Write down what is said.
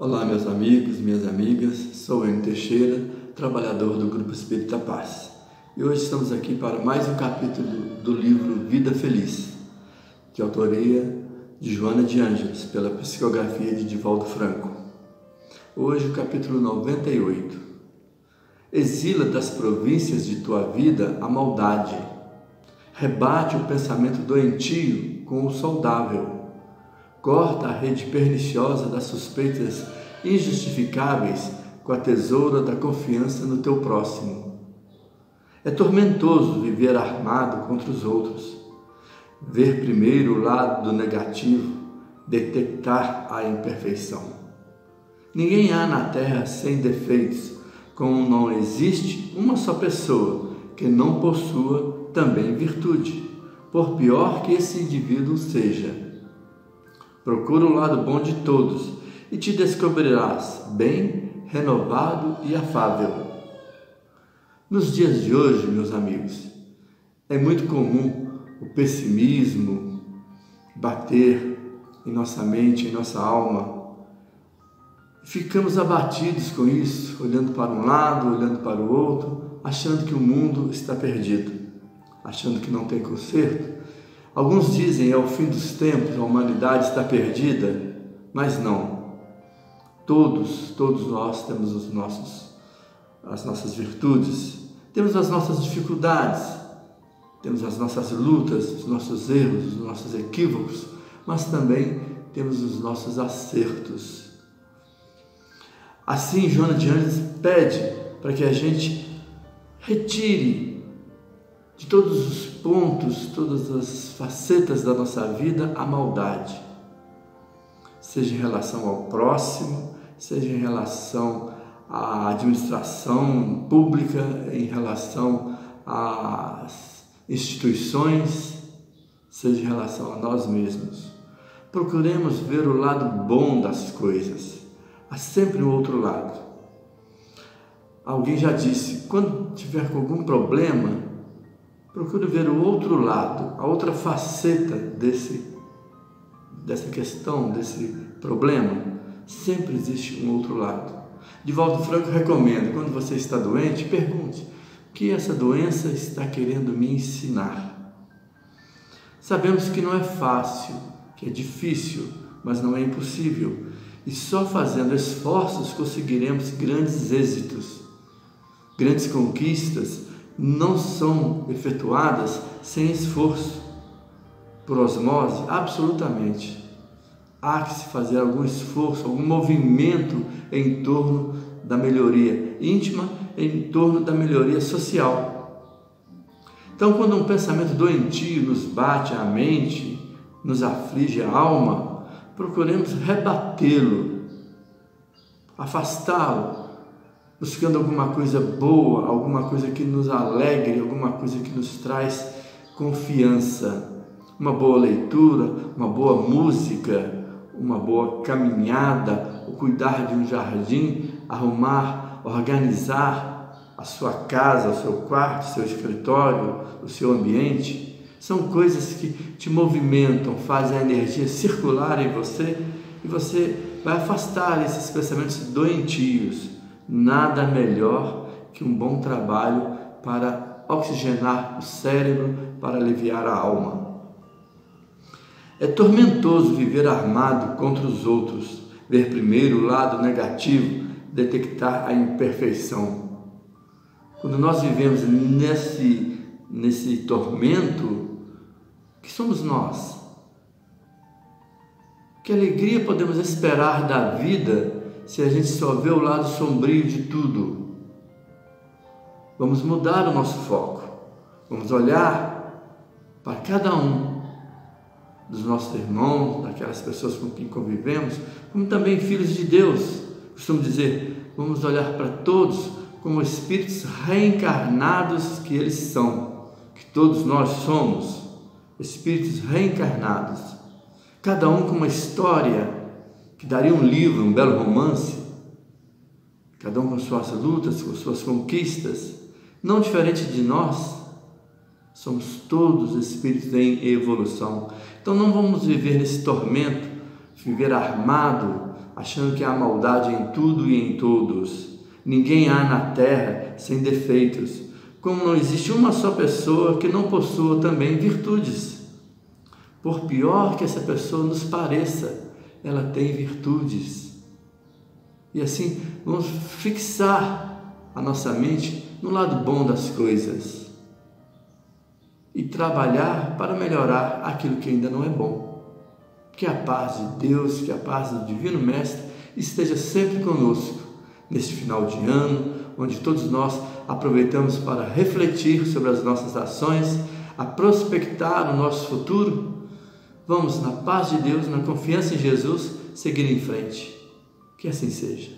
Olá, meus amigos, minhas amigas. Sou Enio Teixeira, trabalhador do Grupo Espírita Paz. E hoje estamos aqui para mais um capítulo do livro Vida Feliz, de autoria de Joana de Ângeles, pela psicografia de Divaldo Franco. Hoje, o capítulo 98. Exila das províncias de tua vida a maldade. Rebate o pensamento doentio com o saudável corta a rede perniciosa das suspeitas injustificáveis com a tesoura da confiança no teu próximo. É tormentoso viver armado contra os outros, ver primeiro o lado do negativo, detectar a imperfeição. Ninguém há na terra sem defeitos, como não existe uma só pessoa que não possua também virtude, por pior que esse indivíduo seja. Procura o lado bom de todos e te descobrirás bem, renovado e afável. Nos dias de hoje, meus amigos, é muito comum o pessimismo bater em nossa mente, em nossa alma. Ficamos abatidos com isso, olhando para um lado, olhando para o outro, achando que o mundo está perdido, achando que não tem conserto, Alguns dizem é o fim dos tempos, a humanidade está perdida, mas não. Todos, todos nós temos os nossos, as nossas virtudes, temos as nossas dificuldades, temos as nossas lutas, os nossos erros, os nossos equívocos, mas também temos os nossos acertos. Assim, Joana de Anjos pede para que a gente retire de todos os pontos, todas as facetas da nossa vida, a maldade. Seja em relação ao próximo, seja em relação à administração pública, em relação às instituições, seja em relação a nós mesmos. Procuremos ver o lado bom das coisas. Há sempre o outro lado. Alguém já disse: quando tiver algum problema, procure ver o outro lado, a outra faceta desse, dessa questão, desse problema. Sempre existe um outro lado. Divaldo Franco recomenda, quando você está doente, pergunte: o que essa doença está querendo me ensinar? Sabemos que não é fácil, que é difícil, mas não é impossível. E só fazendo esforços conseguiremos grandes êxitos, grandes conquistas não são efetuadas sem esforço. Por osmose, absolutamente. Há que se fazer algum esforço, algum movimento em torno da melhoria íntima, em torno da melhoria social. Então, quando um pensamento doentio nos bate à mente, nos aflige a alma, procuremos rebatê-lo, afastá-lo, buscando alguma coisa boa, alguma coisa que nos alegre, alguma coisa que nos traz confiança. Uma boa leitura, uma boa música, uma boa caminhada, o cuidar de um jardim, arrumar, organizar a sua casa, o seu quarto, o seu escritório, o seu ambiente. São coisas que te movimentam, fazem a energia circular em você e você vai afastar esses pensamentos doentios Nada melhor que um bom trabalho para oxigenar o cérebro, para aliviar a alma. É tormentoso viver armado contra os outros, ver primeiro o lado negativo, detectar a imperfeição. Quando nós vivemos nesse, nesse tormento, que somos nós? Que alegria podemos esperar da vida se a gente só vê o lado sombrio de tudo. Vamos mudar o nosso foco. Vamos olhar para cada um dos nossos irmãos, daquelas pessoas com quem convivemos, como também filhos de Deus. Costumo dizer, vamos olhar para todos como espíritos reencarnados que eles são, que todos nós somos, espíritos reencarnados, cada um com uma história que daria um livro, um belo romance, cada um com suas lutas, com suas conquistas, não diferente de nós, somos todos espíritos em evolução. Então não vamos viver nesse tormento, viver armado, achando que há maldade em tudo e em todos. Ninguém há na terra sem defeitos, como não existe uma só pessoa que não possua também virtudes. Por pior que essa pessoa nos pareça, ela tem virtudes. E assim, vamos fixar a nossa mente no lado bom das coisas e trabalhar para melhorar aquilo que ainda não é bom. Que a paz de Deus, que a paz do Divino Mestre esteja sempre conosco neste final de ano, onde todos nós aproveitamos para refletir sobre as nossas ações, a prospectar o nosso futuro. Vamos, na paz de Deus, na confiança em Jesus, seguir em frente. Que assim seja.